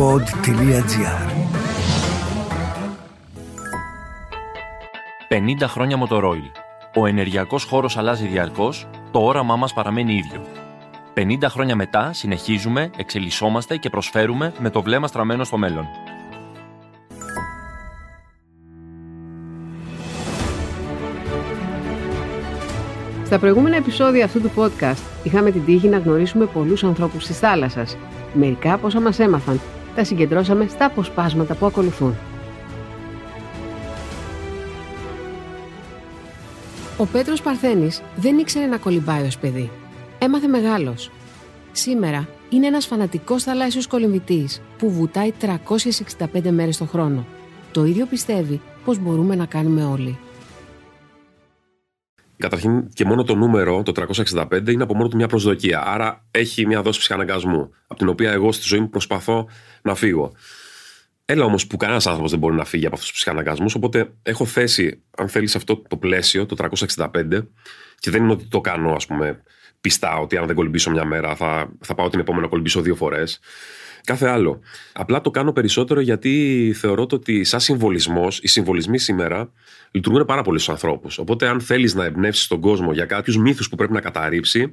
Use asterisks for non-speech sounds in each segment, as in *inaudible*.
pod.gr 50 χρόνια Motorola. Ο ενεργειακός χώρος αλλάζει διαρκώς, το όραμά μας παραμένει ίδιο. 50 χρόνια μετά συνεχίζουμε, εξελισσόμαστε και προσφέρουμε με το βλέμμα στραμμένο στο μέλλον. Στα προηγούμενα επεισόδια αυτού του podcast είχαμε την τύχη να γνωρίσουμε πολλούς ανθρώπους της θάλασσας. Μερικά από όσα μας έμαθαν τα συγκεντρώσαμε στα αποσπάσματα που ακολουθούν. Ο Πέτρος Παρθένης δεν ήξερε να κολυμπάει ως παιδί. Έμαθε μεγάλος. Σήμερα είναι ένας φανατικός θαλάσσιος κολυμβητής που βουτάει 365 μέρες το χρόνο. Το ίδιο πιστεύει πως μπορούμε να κάνουμε όλοι. Καταρχήν και μόνο το νούμερο, το 365, είναι από μόνο του μια προσδοκία. Άρα έχει μια δόση ψυχαναγκασμού, από την οποία εγώ στη ζωή μου προσπαθώ να φύγω. Έλα όμως που κανένας άνθρωπος δεν μπορεί να φύγει από αυτούς τους ψυχαναγκασμούς. Οπότε έχω θέσει, αν θέλεις, αυτό το πλαίσιο, το 365, και δεν είναι ότι το κάνω, ας πούμε, πιστά ότι αν δεν κολυμπήσω μια μέρα θα, θα πάω την επόμενη να κολυμπήσω δύο φορές. Κάθε άλλο. Απλά το κάνω περισσότερο γιατί θεωρώ ότι σαν συμβολισμός, οι συμβολισμοί σήμερα λειτουργούν πάρα πολύ στους ανθρώπους. Οπότε, αν θέλεις να εμπνεύσεις τον κόσμο για κάποιους μύθους που πρέπει να καταρρύψει,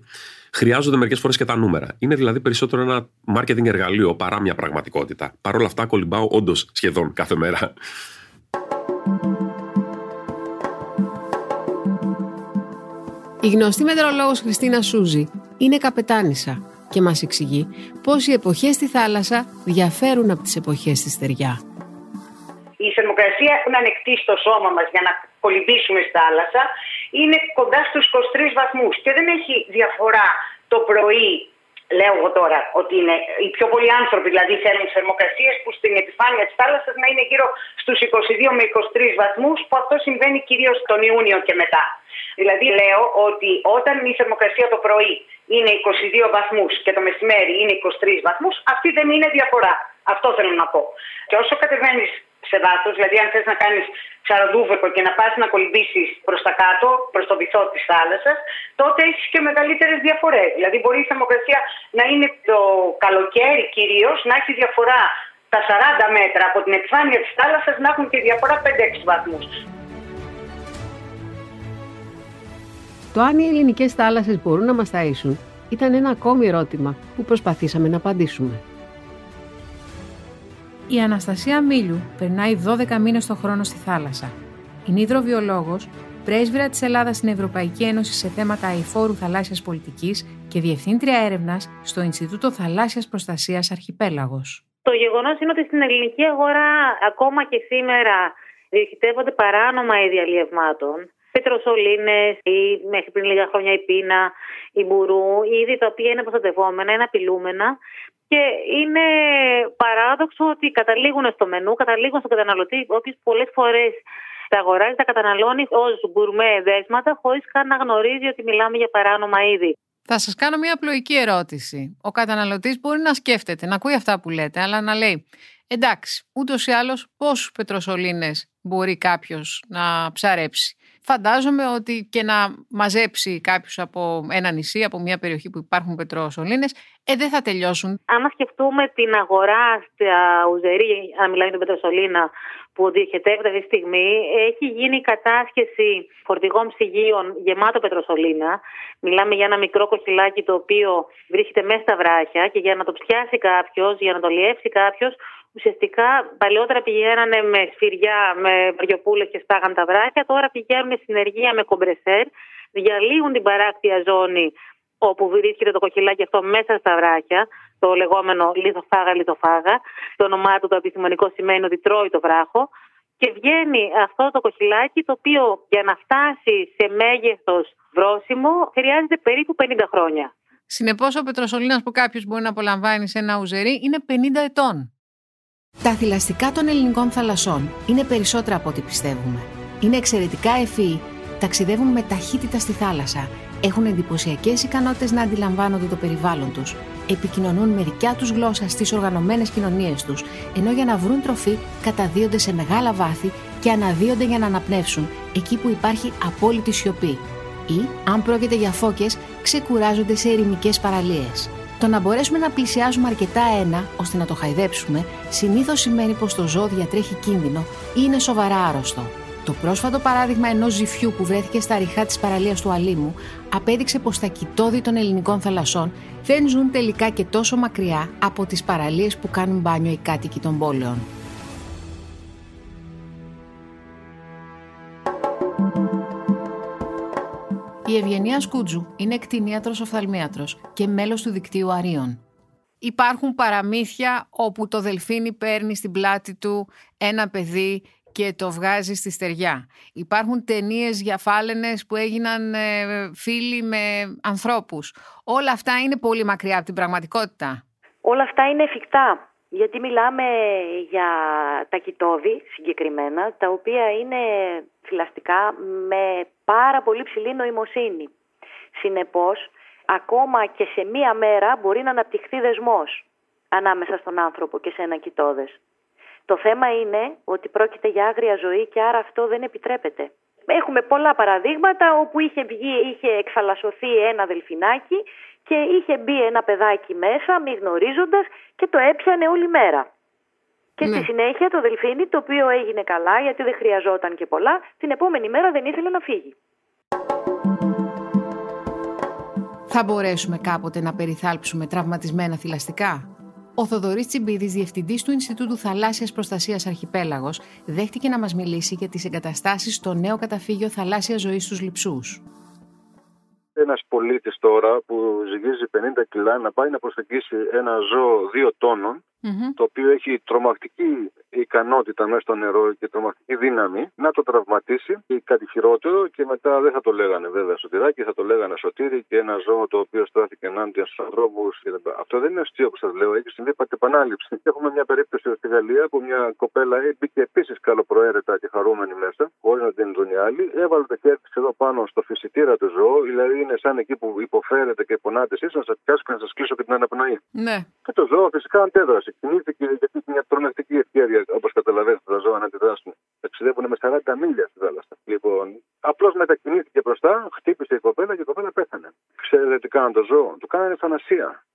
χρειάζονται μερικές φορές και τα νούμερα. Είναι δηλαδή περισσότερο ένα marketing εργαλείο παρά μια πραγματικότητα. Παρ' όλα αυτά, κολυμπάω όντως σχεδόν κάθε μέρα. Η γνωστή μετρολόγος Χριστίνα Σούζη είναι καπετάνισσα και μας εξηγεί πως οι εποχές στη θάλασσα διαφέρουν από τις εποχές στη στεριά. Η θερμοκρασία που είναι ανεκτή στο σώμα μας για να κολυμπήσουμε στη θάλασσα είναι κοντά στους 23 βαθμούς και δεν έχει διαφορά το πρωί λέω εγώ τώρα ότι είναι οι πιο πολλοί άνθρωποι δηλαδή θέλουν θερμοκρασίες που στην επιφάνεια της θάλασσας να είναι γύρω στους 22 με 23 βαθμούς, που αυτό συμβαίνει κυρίως τον Ιούνιο και μετά. Δηλαδή λέω ότι όταν η θερμοκρασία το πρωί είναι 22 βαθμούς και το μεσημέρι είναι 23 βαθμούς, αυτή δεν είναι διαφορά. Αυτό θέλω να πω. Και όσο κατεβαίνεις σε βάθος, δηλαδή αν θες να κάνεις ψαροδούβεκο και να πας να κολυμπήσεις προς τα κάτω, προς το βυθό της θάλασσας, τότε έχεις και μεγαλύτερες διαφορές. Δηλαδή μπορεί η θερμοκρασία να είναι το καλοκαίρι κυρίως να έχει διαφορά τα 40 μέτρα από την επιφάνεια της θάλασσας να έχουν και διαφορά 5-6 βαθμούς. Το αν οι ελληνικές θάλασσες μπορούν να μας ταΐσουν ήταν ένα ακόμη ερώτημα που προσπαθήσαμε να απαντήσουμε. Η Αναστασία Μίλιου περνάει 12 μήνες το χρόνο στη θάλασσα. Είναι υδροβιολόγος, πρέσβυρα της Ελλάδας στην Ευρωπαϊκή Ένωση σε θέματα αηφόρου θαλάσσιας πολιτικής και διευθύντρια έρευνας στο Ινστιτούτο Θαλάσσιας Προστασίας Αρχιπέλαγος. Το γεγονός είναι ότι στην ελληνική αγορά ακόμα και σήμερα διοχετεύονται παράνομα είδη αλλιευμάτων πετροσολίνες ή μέχρι πριν λίγα χρόνια η πείνα, η μπουρού, είδη τα οποία είναι προστατευόμενα, είναι απειλούμενα και είναι παράδοξο ότι καταλήγουν στο μενού, καταλήγουν στον καταναλωτή, ο οποίος πολλές φορές τα αγοράζει, τα καταναλώνει ως γκουρμέ δέσματα, χωρίς καν να γνωρίζει ότι μιλάμε για παράνομα είδη. Θα σας κάνω μια απλοϊκή ερώτηση. Ο καταναλωτής μπορεί να σκέφτεται, να ακούει αυτά που λέτε, αλλά να λέει εντάξει, ούτως ή άλλως πόσους πετροσολίνες μπορεί κάποιος να ψαρέψει; Φαντάζομαι ότι και να μαζέψει κάποιου από ένα νησί, από μια περιοχή που υπάρχουν πετροσολίνε, ε, δεν θα τελειώσουν. Αν σκεφτούμε την αγορά στα ουζερί, αν μιλάμε για την πετροσολίνα, που διοχετεύεται αυτή τη στιγμή, έχει γίνει κατάσχεση φορτηγών ψυγείων γεμάτο πετροσολίνα. Μιλάμε για ένα μικρό κοχυλάκι το οποίο βρίσκεται μέσα στα βράχια και για να το πιάσει κάποιος, για να το λιεύσει κάποιος, ουσιαστικά παλαιότερα πηγαίνανε με σφυριά, με βαριοπούλες και στάγαν τα βράχια. Τώρα πηγαίνουν στην συνεργεία με κομπρεσέρ, διαλύουν την παράκτια ζώνη όπου βρίσκεται το κοχυλάκι αυτό μέσα στα βράχια, το λεγόμενο λιθοφάγα-λιθοφάγα. Το όνομά του το επιστημονικό σημαίνει ότι τρώει το βράχο. Και βγαίνει αυτό το κοχυλάκι το οποίο για να φτάσει σε μέγεθος βρόσιμο χρειάζεται περίπου 50 χρόνια. Συνεπώς, ο πετροσολίνα που κάποιος μπορεί να απολαμβάνει σε ένα ουζερί είναι 50 ετών. Τα θηλαστικά των ελληνικών θαλασσών είναι περισσότερα από ό,τι πιστεύουμε. Είναι εξαιρετικά ευφύοι, ταξιδεύουν με ταχύτητα στη θάλασσα, έχουν εντυπωσιακές ικανότητες να αντιλαμβάνονται το περιβάλλον τους, επικοινωνούν με δικιά τους γλώσσα στις οργανωμένες κοινωνίες τους, ενώ για να βρουν τροφή καταδύονται σε μεγάλα βάθη και αναδύονται για να αναπνεύσουν εκεί που υπάρχει απόλυτη σιωπή. Ή, αν πρόκειται για φώκες, ξεκουράζονται σε ερημικές παραλίες. Το να μπορέσουμε να πλησιάζουμε αρκετά ένα ώστε να το χαϊδέψουμε συνήθως σημαίνει πως το ζώο διατρέχει κίνδυνο ή είναι σοβαρά άρρωστο. Το πρόσφατο παράδειγμα ενός ζυφιού που βρέθηκε στα ριχά της παραλίας του Αλήμου απέδειξε πως τα κοιτόδη των ελληνικών θαλασσών δεν ζουν τελικά και τόσο μακριά από τις παραλίες που κάνουν μπάνιο οι κάτοικοι των πόλεων. Η Ευγενία Σκούτζου είναι εκτινίατρος οφθαλμίατρος και μέλος του δικτύου Αρίων. Υπάρχουν παραμύθια όπου το δελφίνι παίρνει στην πλάτη του ένα παιδί και το βγάζει στη στεριά. Υπάρχουν ταινίες για φάλαινες που έγιναν ε, φίλοι με ανθρώπους. Όλα αυτά είναι πολύ μακριά από την πραγματικότητα. Όλα αυτά είναι εφικτά. Γιατί μιλάμε για τα κοιτόδη συγκεκριμένα, τα οποία είναι θηλαστικά με πάρα πολύ ψηλή νοημοσύνη. Συνεπώς, ακόμα και σε μία μέρα μπορεί να αναπτυχθεί δεσμός ανάμεσα στον άνθρωπο και σε ένα κοιτόδες. Το θέμα είναι ότι πρόκειται για άγρια ζωή και άρα αυτό δεν επιτρέπεται. Έχουμε πολλά παραδείγματα όπου είχε, βγει, είχε εκφαλασσωθεί ένα δελφινάκι και είχε μπει ένα παιδάκι μέσα μη γνωρίζοντας και το έπιανε όλη μέρα. Και στη ναι. συνέχεια το δελφίνι, το οποίο έγινε καλά γιατί δεν χρειαζόταν και πολλά, την επόμενη μέρα δεν ήθελε να φύγει. Θα μπορέσουμε κάποτε να περιθάλψουμε τραυματισμένα θηλαστικά; Ο Θοδωρής Τσιμπίδης, διευθυντής του Ινστιτούτου Θαλάσσιας Προστασίας Αρχιπέλαγος, δέχτηκε να μας μιλήσει για τις εγκαταστάσεις στο νέο καταφύγιο θαλάσσια ζωής στους Λιψούς. Ένας πολίτης τώρα που ζυγίζει 50 κιλά να πάει να προσεγγίσει ένα ζώο δύο τόνων το οποίο έχει τρομακτική ικανότητα μέσα στο νερό και τρομακτική δύναμη, να το τραυματίσει ή κάτι χειρότερο και μετά δεν θα το λέγανε βέβαια σωτηράκι, θα το λέγανε σωτήρι και ένα ζώο το οποίο στάθηκε ενάντια στους ανθρώπους. Αυτό δεν είναι αστείο που σας λέω, έχει συμβεί πατ' επανάληψη. *laughs* Έχουμε μια περίπτωση στη Γαλλία που μια κοπέλα μπήκε επίσης καλοπροαίρετα και χαρούμενη μέσα, χωρίς να την δουν οι άλλοι, έβαλε το χέρι της εδώ πάνω στο φυσιτήρα του ζώου, δηλαδή είναι σαν εκεί που υποφέρετε και πονάτε εσείς να σας πιάσω και να σας κλείσω και την αναπνοή. Ναι. Και το ζώο φυσικά αντέδρασε κινήθηκε γιατί μια τρομακτική ευκαιρία, όπως καταλαβαίνετε, τα ζώα να αντιδράσουν. Ταξιδεύουν με 40 μίλια στη θάλασσα. Λοιπόν, απλώς μετακινήθηκε μπροστά, χτύπησε η κοπέλα και η κοπέλα πέθανε. Ξέρετε τι κάνανε το ζώο, του κάνανε θανασία.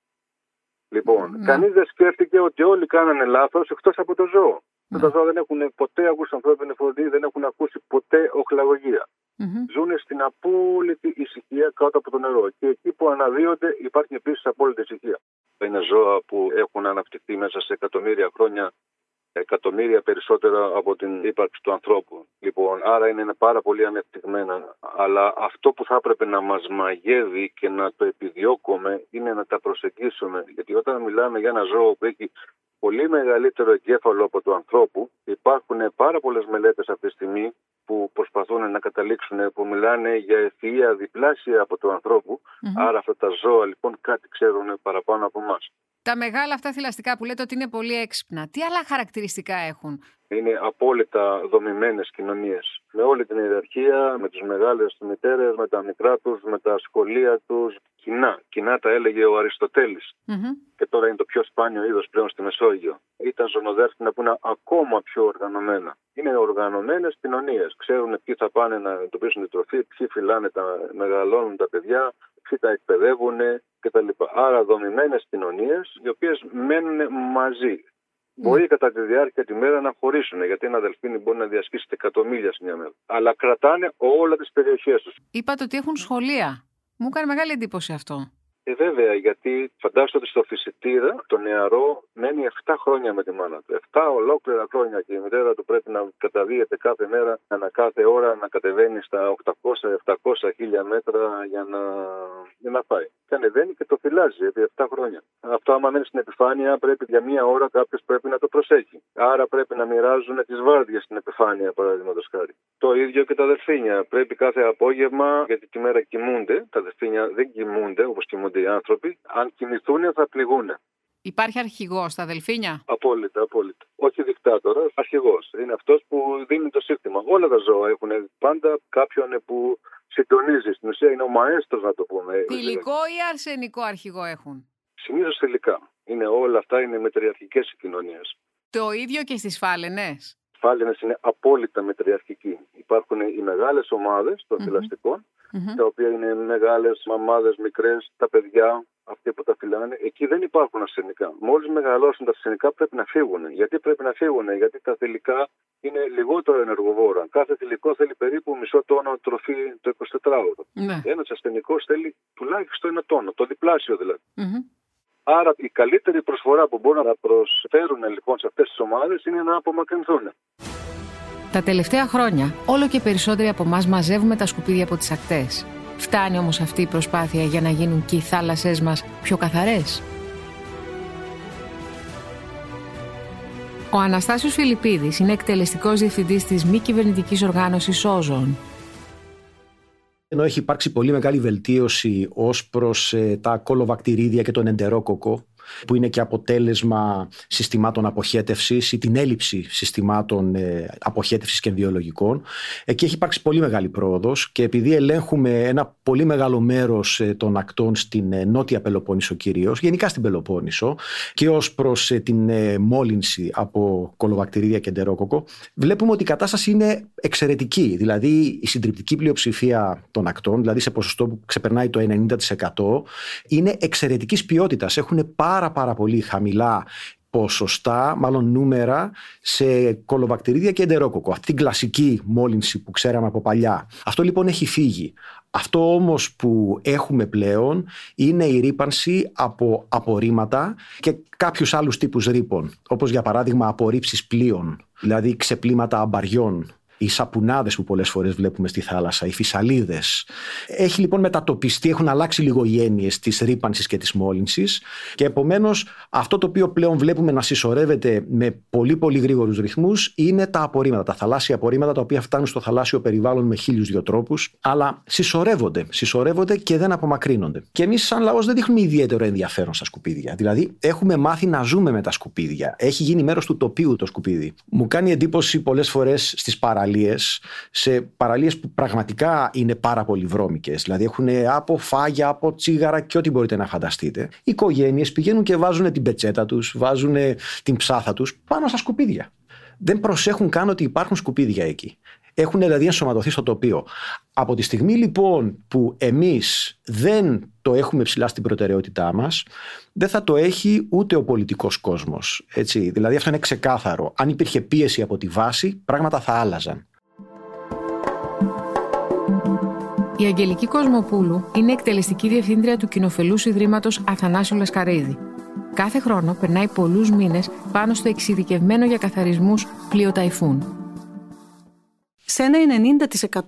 Λοιπόν, mm. Ναι. κανείς δεν σκέφτηκε ότι όλοι κάνανε λάθος εκτός από το ζώο. Mm. Τα ζώα δεν έχουν ποτέ ακούσει ανθρώπινη φωνή, δεν έχουν ακούσει ποτέ οχλαγωγία. Mm-hmm. Ζουν στην απόλυτη ησυχία κάτω από το νερό. Και εκεί που αναδύονται υπάρχει επίσης απόλυτη ησυχία. Είναι ζώα που έχουν αναπτυχθεί μέσα σε εκατομμύρια χρόνια, εκατομμύρια περισσότερα από την ύπαρξη του ανθρώπου. Λοιπόν, άρα είναι πάρα πολύ ανεπτυγμένα. Αλλά αυτό που θα έπρεπε να μας μαγεύει και να το επιδιώκουμε είναι να τα προσεγγίσουμε. Γιατί όταν μιλάμε για ένα ζώο που έχει πολύ μεγαλύτερο εγκέφαλο από του ανθρώπου, υπάρχουν πάρα πολλές μελέτες αυτή τη στιγμή που προσπαθούν να καταλήξουν, που μιλάνε για ευθεία διπλάσια από του ανθρώπου. Άρα αυτά τα ζώα λοιπόν κάτι ξέρουν παραπάνω από εμάς. Τα μεγάλα αυτά θηλαστικά που λέτε ότι είναι πολύ έξυπνα, τι άλλα χαρακτηριστικά έχουν; Είναι απόλυτα δομημένες κοινωνίες. Με όλη την ιεραρχία, με τις μεγάλες μητέρες, με τα μικρά τους, με τα σχολεία τους. Κοινά. Κοινά τα έλεγε ο αριστοτελης Και τώρα είναι το πιο σπάνιο είδος πλέον στη Μεσόγειο. Ήταν ζωνοδέρφινα που είναι ακόμα πιο οργανωμένα. Είναι οργανωμένες κοινωνίες. Ξέρουν ποιοι θα πάνε να εντοπίσουν την τροφή, ποιοι φυλάνε τα, μεγαλώνουν τα παιδιά, ποιοι τα εκπαιδεύουν κτλ. Άρα δομημένες κοινωνίες οι οποίες μένουν μαζί. Μπορεί κατά τη διάρκεια τη μέρα να χωρίσουν, γιατί ένα δελφίνι μπορεί να διασχίσει εκατομμύρια σε μια μέρα. Αλλά κρατάνε όλα τις περιοχές τους. Είπατε ότι έχουν σχολεία. Μου έκανε μεγάλη εντύπωση αυτό. Ε, βέβαια, γιατί φαντάζομαι ότι στο φυσιτήρα το νεαρό μένει 7 χρόνια με τη μάνα του. 7 ολόκληρα χρόνια και η μητέρα του πρέπει να καταδύεται κάθε μέρα, ανά κάθε ώρα να κατεβαίνει στα 800-700 χίλια μέτρα για να, για να πάει. Και ανεβαίνει και το φυλάζει επί 7 χρόνια. Αυτό, άμα μένει στην επιφάνεια, πρέπει για μία ώρα κάποιος πρέπει να το προσέχει. Άρα πρέπει να μοιράζουν τις βάρδιες στην επιφάνεια, παραδείγματος χάρη. Το ίδιο και τα δελφίνια. Πρέπει κάθε απόγευμα, γιατί τη μέρα κοιμούνται, τα δελφίνια δεν κοιμούνται όπως κοιμούνται οι άνθρωποι. Αν κοιμηθούν θα πληγούν. Υπάρχει αρχηγός στα δελφίνια. Απόλυτα, απόλυτα. Όχι δικτάτορα, αρχηγός. Είναι αυτός που δίνει το σύστημα. Όλα τα ζώα έχουν πάντα κάποιον που συντονίζεις. Στην ουσία είναι ο μαέστρος, να το πούμε. Θηλυκό ή αρσενικό αρχηγό έχουν; Συνήθως θηλυκά. Είναι όλα αυτά είναι μετριαρχικές οι κοινωνίες. Το ίδιο και στις φάλαινες; Οι φάλαινες είναι απόλυτα μετριαρχικοί. Υπάρχουν οι μεγάλες ομάδες των mm-hmm. Θηλαστικών τα οποία είναι μεγάλες μαμάδες, μικρές, τα παιδιά, αυτοί που τα φυλάνε, εκεί δεν υπάρχουν αρσενικά. Μόλις μεγαλώσουν τα αρσενικά πρέπει να φύγουν. Γιατί πρέπει να φύγουν, Γιατί τα θηλυκά είναι λιγότερο ενεργοβόρα. Κάθε θηλυκό θέλει περίπου μισό τόνο τροφή το 24ωρο. Ναι. Ένας ασθενικός θέλει τουλάχιστον ένα τόνο, το διπλάσιο δηλαδή. Άρα η καλύτερη προσφορά που μπορούν να προσφέρουν λοιπόν σε αυτές τις ομάδες είναι να απομακρυνθούν. Τα τελευταία χρόνια όλο και περισσότεροι από εμάς μαζεύουμε τα σκουπίδια από τις ακτές. Φτάνει όμως αυτή η προσπάθεια για να γίνουν και οι θάλασσές μας πιο καθαρές. Ο Αναστάσιος Φιλιππίδης είναι εκτελεστικός διευθυντής της μη κυβερνητικής οργάνωσης Όζων ενώ έχει υπάρξει πολύ μεγάλη βελτίωση ως προς ε, τα κολοβακτηρίδια και τον εντερόκοκο που είναι και αποτέλεσμα συστημάτων αποχέτευσης ή την έλλειψη συστημάτων ε, αποχέτευσης και βιολογικών. Εκεί έχει υπάρξει πολύ μεγάλη πρόοδος και επειδή ελέγχουμε ένα πολύ μεγάλο μέρος ε, των ακτών στην ε, νότια Πελοπόννησο κυρίως, γενικά στην Πελοπόννησο και ως προς την μόλυνση από κολοβακτηρίδια και εντερόκοκο, βλέπουμε ότι η κατάσταση είναι εξαιρετική. Δηλαδή η συντριπτική πλειοψηφία των ακτών, δηλαδή σε ποσοστό που ξεπερνάει το 90%, είναι εξαιρετικής ποιότητας. Έχουν πάρα πάρα πάρα πολύ χαμηλά ποσοστά, μάλλον νούμερα, σε κολοβακτηρίδια και εντερόκοκο. Αυτή την κλασική μόλυνση που ξέραμε από παλιά. Αυτό λοιπόν έχει φύγει. Αυτό όμως που έχουμε πλέον είναι η ρήπανση από απορρίμματα και κάποιους άλλους τύπους ρήπων, όπως για παράδειγμα απορρίψεις πλοίων, δηλαδή ξεπλήματα αμπαριών, οι σαπουνάδες που πολλές φορές βλέπουμε στη θάλασσα, οι φυσαλίδες. Έχει λοιπόν μετατοπιστεί, έχουν αλλάξει λίγο οι έννοιες της ρήπανσης και της μόλυνσης. Και επομένως αυτό το οποίο πλέον βλέπουμε να συσσωρεύεται με πολύ πολύ γρήγορους ρυθμούς είναι τα απορρίμματα, τα θαλάσσια απορρίμματα τα οποία φτάνουν στο θαλάσσιο περιβάλλον με χίλιους δύο τρόπους, αλλά συσσωρεύονται, συσσωρεύονται και δεν απομακρύνονται. Και εμείς, σαν λαός, δεν δείχνουμε ιδιαίτερο ενδιαφέρον στα σκουπίδια. Δηλαδή, έχουμε μάθει να ζούμε με τα σκουπίδια. Έχει γίνει μέρος του τοπίου το σκουπίδι. Μου κάνει εντύπωση πολλές φορές στις παραλίες σε παραλίες που πραγματικά είναι πάρα πολύ βρώμικες. Δηλαδή έχουν από φάγια, από τσίγαρα και ό,τι μπορείτε να φανταστείτε. Οι οικογένειες πηγαίνουν και βάζουν την πετσέτα τους, βάζουν την ψάθα τους πάνω στα σκουπίδια. Δεν προσέχουν καν ότι υπάρχουν σκουπίδια εκεί. Έχουν δηλαδή ενσωματωθεί στο τοπίο. Από τη στιγμή λοιπόν που εμείς δεν το έχουμε ψηλά στην προτεραιότητά μας, δεν θα το έχει ούτε ο πολιτικός κόσμος. Έτσι. Δηλαδή αυτό είναι ξεκάθαρο. Αν υπήρχε πίεση από τη βάση, πράγματα θα άλλαζαν. Η Αγγελική Κοσμοπούλου είναι εκτελεστική διευθύντρια του Κοινοφελούς Ιδρύματος Αθανάσιο Λασκαρίδη. Κάθε χρόνο περνάει πολλούς μήνες πάνω στο εξειδικευμένο για καθαρισμούς πλοίο ταϊφούν. Σε ένα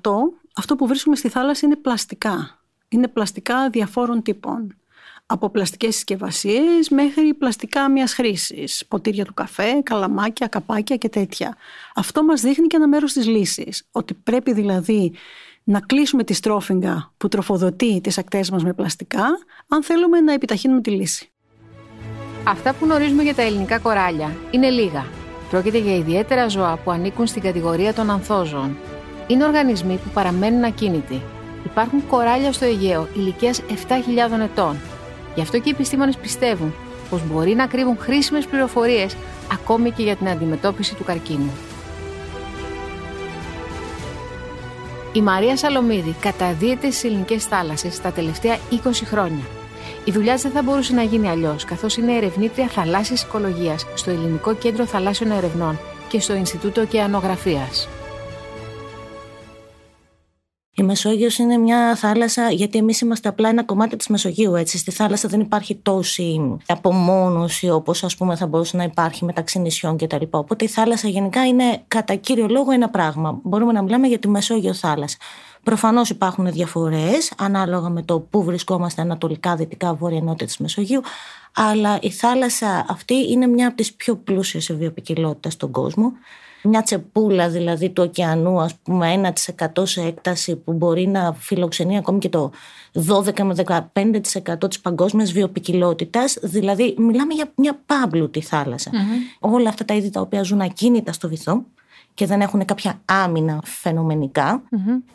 90% αυτό που βρίσκουμε στη θάλασσα είναι πλαστικά. Είναι πλαστικά διαφόρων τύπων. Από πλαστικές συσκευασίες μέχρι πλαστικά μιας χρήσης. Ποτήρια του καφέ, καλαμάκια, καπάκια και τέτοια. Αυτό μας δείχνει και ένα μέρος της λύσης. Ότι πρέπει δηλαδή να κλείσουμε τη στρόφιγγα που τροφοδοτεί τις ακτές μας με πλαστικά, αν θέλουμε να επιταχύνουμε τη λύση. Αυτά που γνωρίζουμε για τα ελληνικά κοράλια είναι λίγα. Πρόκειται για ιδιαίτερα ζώα που ανήκουν στην κατηγορία των ανθόζωων. Είναι οργανισμοί που παραμένουν ακίνητοι. Υπάρχουν κοράλια στο Αιγαίο ηλικίας 7.000 ετών. Γι' αυτό και οι επιστήμονες πιστεύουν πως μπορεί να κρύβουν χρήσιμες πληροφορίες ακόμη και για την αντιμετώπιση του καρκίνου. Η Μαρία Σαλομίδη καταδίεται στις ελληνικές θάλασσες τα τελευταία 20 χρόνια. Η δουλειά δεν θα μπορούσε να γίνει αλλιώς, καθώς είναι ερευνήτρια θαλάσσια οικολογίας στο Ελληνικό Κέντρο Θαλάσσιων Ερευνών και στο Ινστιτούτο Ωκεανογραφίας. Η Μεσόγειος είναι μια θάλασσα, γιατί εμείς είμαστε απλά ένα κομμάτι της Μεσογείου. Έτσι. Στη θάλασσα δεν υπάρχει τόση απομόνωση όπως πούμε θα μπορούσε να υπάρχει μεταξύ νησιών κτλ. Οπότε η θάλασσα γενικά είναι κατά κύριο λόγο ένα πράγμα. Μπορούμε να μιλάμε για τη Μεσόγειο θάλασσα. Προφανώς υπάρχουν διαφορές ανάλογα με το πού βρισκόμαστε ανατολικά, δυτικά, βόρεια, νότια της Μεσογείου. Αλλά η θάλασσα αυτή είναι μια από τις πιο πλούσιες σε βιοπικιλότητα στον κόσμο. Μια τσεπούλα δηλαδή του ωκεανού, ας πούμε, 1% σε έκταση που μπορεί να φιλοξενεί ακόμη και το 12 με 15% της παγκόσμιας βιοπικιλότητας. Δηλαδή, μιλάμε για μια πάμπλουτη θάλασσα. Mm-hmm. Όλα αυτά τα είδη τα οποία ζουν ακίνητα στο βυθό και δεν έχουν κάποια άμυνα φαινομενικά,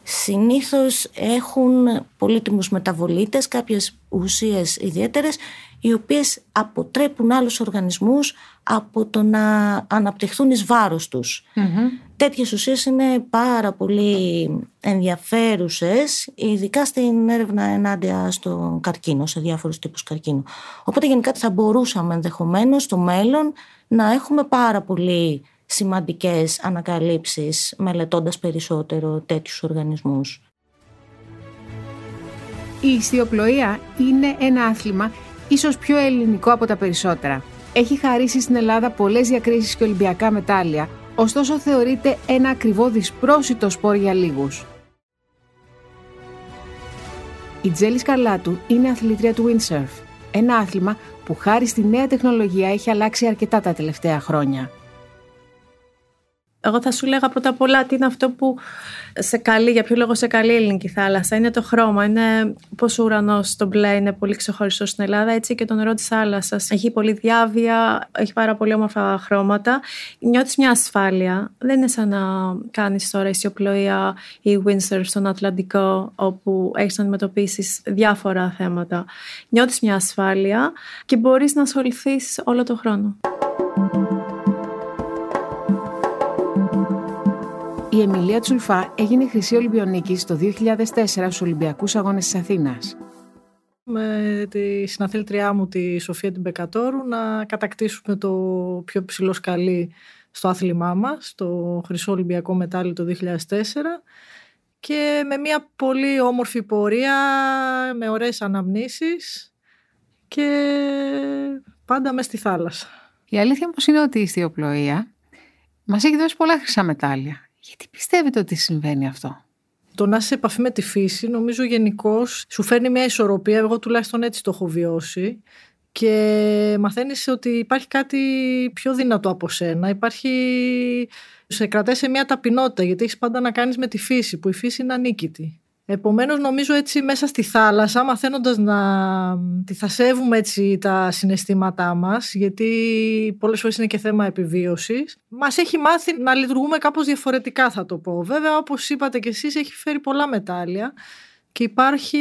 συνήθως έχουν πολύτιμους μεταβολίτες, κάποιες ουσίες ιδιαίτερες, οι οποίες αποτρέπουν άλλους οργανισμούς από το να αναπτυχθούν εις βάρος τους. Mm-hmm. Τέτοιες ουσίες είναι πάρα πολύ ενδιαφέρουσες, ειδικά στην έρευνα ενάντια στον καρκίνο, σε διάφορους τύπους καρκίνου. Οπότε γενικά θα μπορούσαμε ενδεχομένως στο μέλλον να έχουμε πάρα πολύ σημαντικές ανακαλύψεις μελετώντας περισσότερο τέτοιους οργανισμούς. Η ιστιοπλοεία είναι ένα άθλημα ίσως πιο ελληνικό από τα περισσότερα. Έχει χαρίσει στην Ελλάδα πολλές διακρίσεις και Ολυμπιακά μετάλλια, ωστόσο θεωρείται ένα ακριβό δυσπρόσιτο σπορ για λίγους. Η Τζέλης Σκαρλάτου είναι αθλήτρια του windsurf, ένα άθλημα που χάρη στη νέα τεχνολογία έχει αλλάξει αρκετά τα τελευταία χρόνια. Εγώ θα σου λέγα πρώτα απ' όλα τι είναι αυτό που σε καλεί, για ποιο λόγο σε καλεί η ελληνική θάλασσα. Είναι το χρώμα. Είναι πώς ο ουρανός στο μπλε είναι πολύ ξεχωριστό στην Ελλάδα, έτσι και το νερό της θάλασσας. Έχει πολύ διάβια, έχει πάρα πολύ όμορφα χρώματα. Νιώθεις μια ασφάλεια. Δεν είναι σαν να κάνεις τώρα ισιοπλοεία ή windsurf στον Ατλαντικό, όπου έχεις να αντιμετωπίσεις διάφορα θέματα. Νιώθεις μια ασφάλεια και μπορείς να ασχοληθείς όλο το χρόνο. Η Εμιλία Τσουλφά έγινε χρυσή Ολυμπιονίκη το 2004 στους Ολυμπιακούς Αγώνες της Αθήνας. Με τη συναθήλτριά μου τη Σοφία την Μπεκατόρου να κατακτήσουμε το πιο ψηλό σκαλί στο άθλημά μας, το χρυσό Ολυμπιακό μετάλλιο το 2004 και με μια πολύ όμορφη πορεία, με ωραίες αναμνήσεις και πάντα μες στη θάλασσα. Η αλήθεια όμως είναι ότι η ιστιοπλοεία μας έχει δώσει πολλά χρυσά μετάλλια. Γιατί πιστεύετε ότι συμβαίνει αυτό; Το να είσαι σε επαφή με τη φύση, νομίζω γενικώς σου φέρνει μια ισορροπία. Εγώ τουλάχιστον έτσι το έχω βιώσει. Και μαθαίνεις ότι υπάρχει κάτι πιο δυνατό από σένα. Υπάρχει. Σε κρατάει σε μια ταπεινότητα, γιατί έχεις πάντα να κάνεις με τη φύση, που η φύση είναι ανίκητη. Επομένως, νομίζω έτσι μέσα στη θάλασσα, μαθαίνοντας να τη θα σέβουμε έτσι τα συναισθήματά μας, γιατί πολλές φορές είναι και θέμα επιβίωσης, μας έχει μάθει να λειτουργούμε κάπως διαφορετικά, θα το πω. Βέβαια, όπως είπατε και εσείς, έχει φέρει πολλά μετάλλια. Και υπάρχει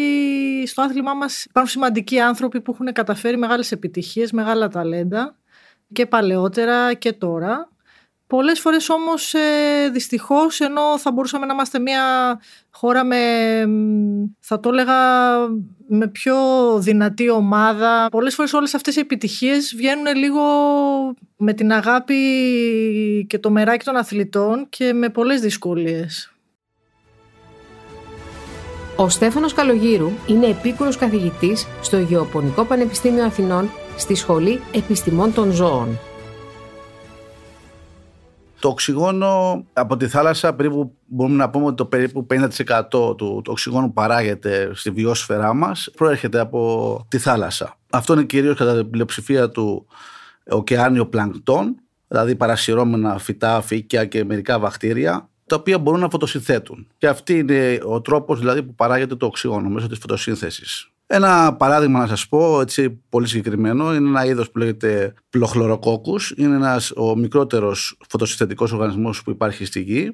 στο άθλημά μας υπάρχουν σημαντικοί άνθρωποι που έχουν καταφέρει μεγάλες επιτυχίες, μεγάλα ταλέντα και παλαιότερα και τώρα. Πολλές φορές όμως ε, δυστυχώς ενώ θα μπορούσαμε να είμαστε μια χώρα με, θα το έλεγα, με πιο δυνατή ομάδα. Πολλές φορές όλες αυτές οι επιτυχίες βγαίνουν λίγο με την αγάπη και το μεράκι των αθλητών και με πολλές δυσκολίες. Ο Στέφανος Καλογύρου είναι επίκουρος καθηγητής στο Γεωπονικό Πανεπιστήμιο Αθηνών στη Σχολή Επιστημών των Ζώων. Το οξυγόνο από τη θάλασσα περίπου μπορούμε να πούμε ότι το περίπου 50% του, του οξυγόνου που παράγεται στη βιόσφαιρά μας προέρχεται από τη θάλασσα. Αυτό είναι κυρίως κατά την πλειοψηφία του ωκεάνιο πλανκτών, δηλαδή παρασυρώμενα φυτά, φύκια και μερικά βακτήρια, τα οποία μπορούν να φωτοσυνθέτουν. Και αυτή είναι ο τρόπος δηλαδή που παράγεται το οξυγόνο μέσω της φωτοσύνθεσης. Ένα παράδειγμα να σας πω, έτσι πολύ συγκεκριμένο, είναι ένα είδος που λέγεται πλοχλωροκόκκους. Είναι ένας ο μικρότερος φωτοσυνθετικός οργανισμός που υπάρχει στη γη.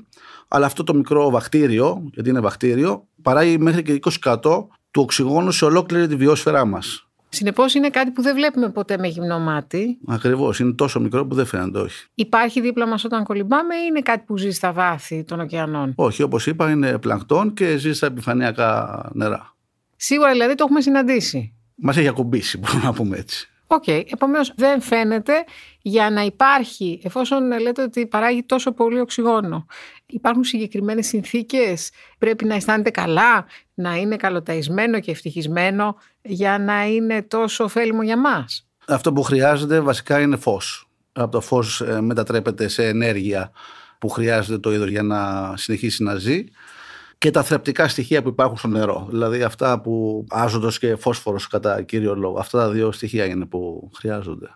Αλλά αυτό το μικρό βακτήριο, γιατί είναι βακτήριο, παράγει μέχρι και 20% του οξυγόνου σε ολόκληρη τη βιόσφαιρά μας. Συνεπώς είναι κάτι που δεν βλέπουμε ποτέ με γυμνό μάτι. Ακριβώς. Είναι τόσο μικρό που δεν φαίνεται, όχι. Υπάρχει δίπλα μας όταν κολυμπάμε ή είναι κάτι που ζει στα βάθη των ωκεανών; Όχι, όπως είπα, είναι πλανκτόν και ζει στα επιφανειακά νερά. Σίγουρα δηλαδή το έχουμε συναντήσει. Μας έχει ακουμπήσει, μπορούμε να πούμε έτσι. OK. Okay. Επομένως, δεν φαίνεται για να υπάρχει, εφόσον λέτε ότι παράγει τόσο πολύ οξυγόνο. Υπάρχουν συγκεκριμένες συνθήκες. Πρέπει να αισθάνεται καλά, να είναι καλοταϊσμένο και ευτυχισμένο για να είναι τόσο ωφέλιμο για μας; Αυτό που χρειάζεται βασικά είναι φως. Από το φως ε, μετατρέπεται σε ενέργεια που χρειάζεται το είδος για να συνεχίσει να ζει και τα θρεπτικά στοιχεία που υπάρχουν στο νερό. Δηλαδή αυτά που άζωτος και φόσφορος κατά κύριο λόγο. Αυτά τα δύο στοιχεία είναι που χρειάζονται.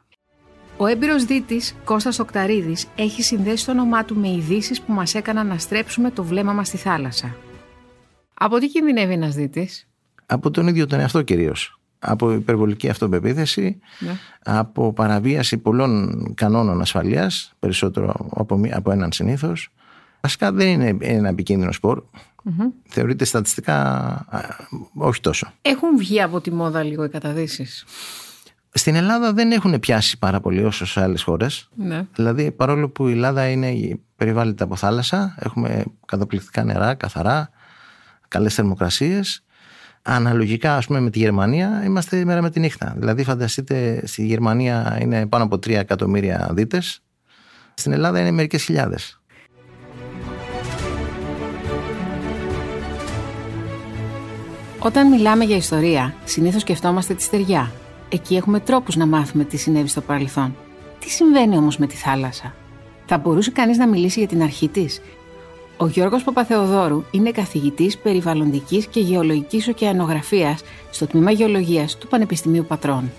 Ο έμπειρος δίτης Κώστας Οκταρίδης έχει συνδέσει το όνομά του με ειδήσεις που μας έκαναν να στρέψουμε το βλέμμα μας στη θάλασσα. Από τι κινδυνεύει ένας δίτης, Από τον ίδιο τον εαυτό κυρίως. Από υπερβολική αυτοπεποίθηση, ναι. από παραβίαση πολλών κανόνων ασφαλείας, περισσότερο από, από έναν συνήθως, Βασικά δεν είναι ένα επικίνδυνο σπορ. Θεωρείται στατιστικά όχι τόσο. Έχουν βγει από τη μόδα λίγο οι καταδύσεις. Στην Ελλάδα δεν έχουν πιάσει πάρα πολύ όσο σε άλλες χώρες. Ναι. Δηλαδή παρόλο που η Ελλάδα είναι περιβάλλεται από θάλασσα, έχουμε καταπληκτικά νερά, καθαρά, καλές θερμοκρασίες. Αναλογικά ας πούμε με τη Γερμανία είμαστε μέρα με τη νύχτα. Δηλαδή φανταστείτε στη Γερμανία είναι πάνω από 3 εκατομμύρια δίτες. Στην Ελλάδα είναι μερικές χιλιάδες. Όταν μιλάμε για ιστορία, συνήθως σκεφτόμαστε τη στεριά. Εκεί έχουμε τρόπους να μάθουμε τι συνέβη στο παρελθόν. Τι συμβαίνει όμως με τη θάλασσα; Θα μπορούσε κανείς να μιλήσει για την αρχή της; Ο Γιώργος Παπαθεοδόρου είναι καθηγητής περιβαλλοντικής και γεωλογικής ωκεανογραφίας στο Τμήμα Γεωλογίας του Πανεπιστημίου Πατρών.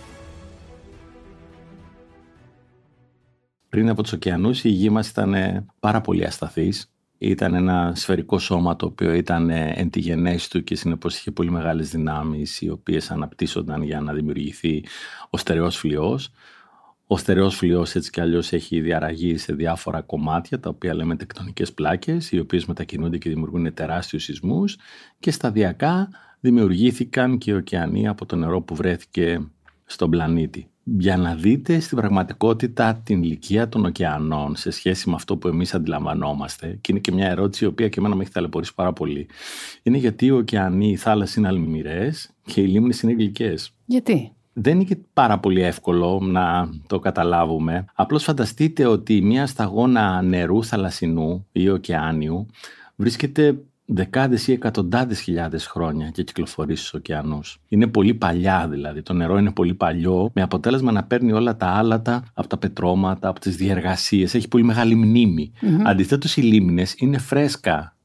Πριν από τους ωκεανούς η γη μας ήταν πάρα πολύ ασταθής ήταν ένα σφαιρικό σώμα το οποίο ήταν ε, εν τη γενέση του και συνεπώς είχε πολύ μεγάλες δυνάμεις οι οποίες αναπτύσσονταν για να δημιουργηθεί ο στερεός φλοιός. Ο στερεός φλοιός έτσι κι αλλιώς έχει διαραγεί σε διάφορα κομμάτια τα οποία λέμε τεκτονικές πλάκες οι οποίες μετακινούνται και δημιουργούν τεράστιους σεισμούς και σταδιακά δημιουργήθηκαν και οι ωκεανοί από το νερό που βρέθηκε στον πλανήτη για να δείτε στην πραγματικότητα την ηλικία των ωκεανών σε σχέση με αυτό που εμείς αντιλαμβανόμαστε και είναι και μια ερώτηση η οποία και εμένα με έχει ταλαιπωρήσει πάρα πολύ είναι γιατί οι ωκεανοί, οι θάλασσες είναι αλμυρές και οι λίμνες είναι γλυκές. Γιατί; Δεν είναι και πάρα πολύ εύκολο να το καταλάβουμε. Απλώς φανταστείτε ότι μια σταγόνα νερού θαλασσινού ή ωκεάνιου βρίσκεται δεκάδες ή εκατοντάδες χιλιάδες χρόνια και κυκλοφορεί στους ωκεανούς. Είναι πολύ παλιά δηλαδή, το νερό είναι πολύ παλιό με αποτέλεσμα να παίρνει όλα τα άλατα από τα πετρώματα, από τις διεργασίες, έχει πολύ μεγάλη μνήμη. Mm-hmm. Αντιθέτως οι λίμνες είναι φρέσκα,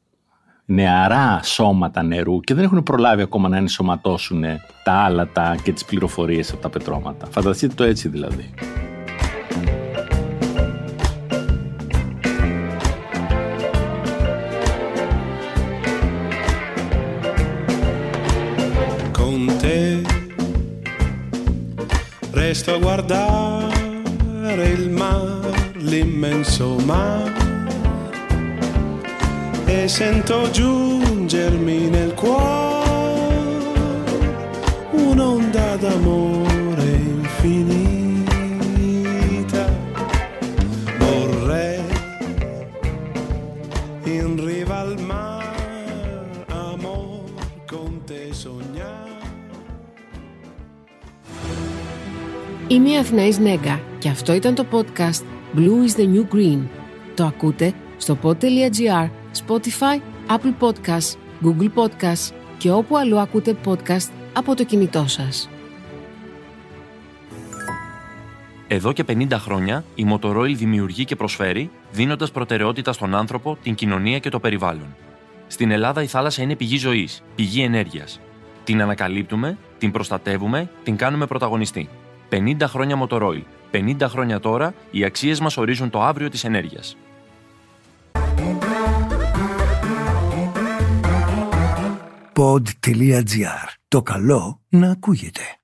νεαρά σώματα νερού και δεν έχουν προλάβει ακόμα να ενσωματώσουν τα άλατα και τις πληροφορίες από τα πετρώματα. Φανταστείτε το έτσι δηλαδή. Resto a guardare il mar, l'immenso mar, e sento giungermi nel cuore un'onda d'amore Είμαι η Αθηναής Νέγκα και αυτό ήταν το podcast Blue is the New Green. Το ακούτε στο pod.gr, Spotify, Apple Podcasts, Google Podcasts και όπου αλλού ακούτε podcast από το κινητό σας. Εδώ και 50 χρόνια η Motorola δημιουργεί και προσφέρει, δίνοντας προτεραιότητα στον άνθρωπο, την κοινωνία και το περιβάλλον. Στην Ελλάδα η θάλασσα είναι πηγή ζωής, πηγή ενέργειας. Την ανακαλύπτουμε, την προστατεύουμε, την κάνουμε πρωταγωνιστή. 50 χρόνια Motorola. 50 χρόνια τώρα, οι αξίες μας ορίζουν το αύριο της ενέργειας. Pod.gr. Το καλό να ακούγεται.